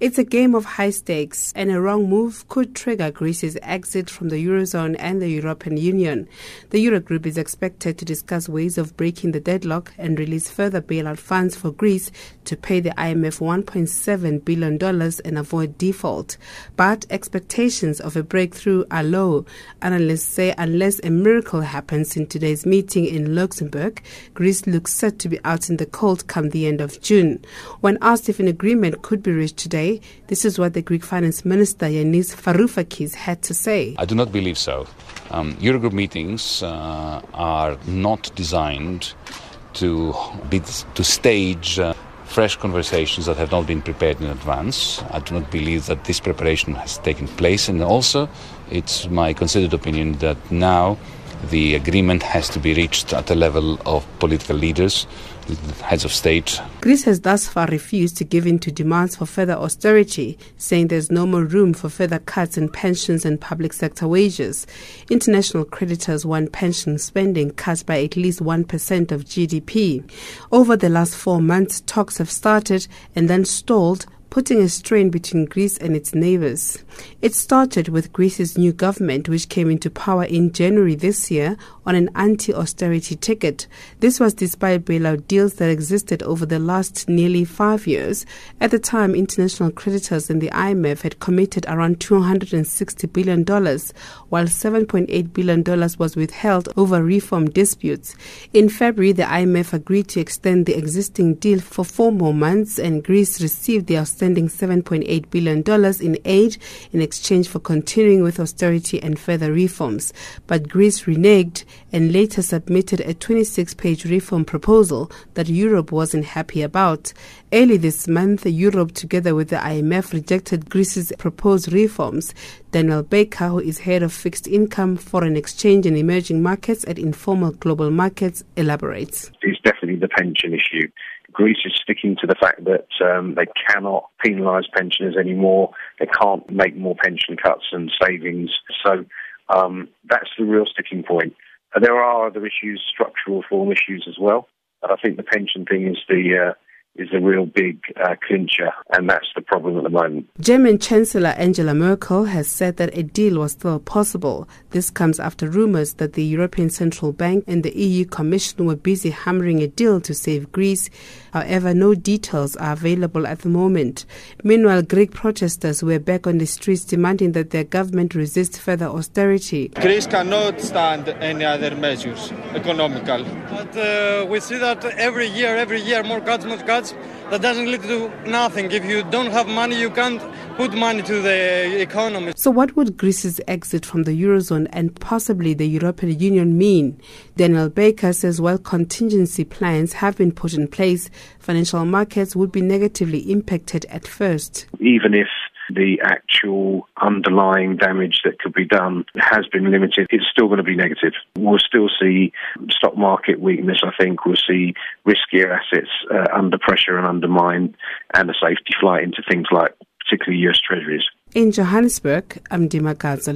It's a game of high stakes, and a wrong move could trigger Greece's exit from the Eurozone and the European Union. The Eurogroup is expected to discuss ways of breaking the deadlock and release further bailout funds for Greece to pay the IMF $1.7 billion and avoid default. But expectations of a breakthrough are low. Analysts say unless a miracle happens in today's meeting in Luxembourg, Greece looks set to be out in the cold come the end of June. When asked if an agreement could be reached today, this is what the Greek finance minister Yanis Varoufakis had to say. I do not believe so. Um, Eurogroup meetings uh, are not designed to be to stage. Uh, fresh conversations that have not been prepared in advance. I do not believe that this preparation has taken place, and also it's my considered opinion that now the agreement has to be reached at the level of political leaders heads of state. Greece has thus far refused to give in to demands for further austerity, saying there's no more room for further cuts in pensions and public sector wages. International creditors want pension spending cut by at least 1% of GDP. Over the last four months, talks have started and then stalled putting a strain between Greece and its neighbors. It started with Greece's new government, which came into power in January this year on an anti austerity ticket. This was despite bailout deals that existed over the last nearly five years. At the time, international creditors and the IMF had committed around $260 billion, while $7.8 billion was withheld over reform disputes. In February, the IMF agreed to extend the existing deal for four more months, and Greece received the outstanding $7.8 billion in aid in exchange for continuing with austerity and further reforms. But Greece reneged and later submitted a 26 page reform proposal that Europe wasn't happy about. Early this month, Europe, together with the IMF, rejected Greece's proposed reforms. Daniel Baker, who is head of fixed income, foreign exchange, and emerging markets at Informal Global Markets, elaborates. It's definitely pension issue. Greece is sticking to the fact that um, they cannot penalise pensioners anymore. They can't make more pension cuts and savings. So um, that's the real sticking point. There are other issues, structural reform issues as well. I think the pension thing is the uh, is a real big uh, clincher, and that's the problem at the moment. German Chancellor Angela Merkel has said that a deal was still possible. This comes after rumors that the European Central Bank and the EU Commission were busy hammering a deal to save Greece. However, no details are available at the moment. Meanwhile, Greek protesters were back on the streets demanding that their government resist further austerity. Greece cannot stand any other measures, economical. But uh, we see that every year, every year, more cuts, more cuts that doesn't lead to nothing. If you don't have money, you can't put money to the economy. So, what would Greece's exit from the Eurozone and possibly the European Union mean? Daniel Baker says while contingency plans have been put in place, financial markets would be negatively impacted at first. Even if the actual underlying damage that could be done has been limited, it's still going to be negative. We'll still see stock market weakness, I think. We'll see riskier assets uh, under pressure and undermined, and a safety flight into things like particularly US Treasuries. In Johannesburg, I'm Dimakatso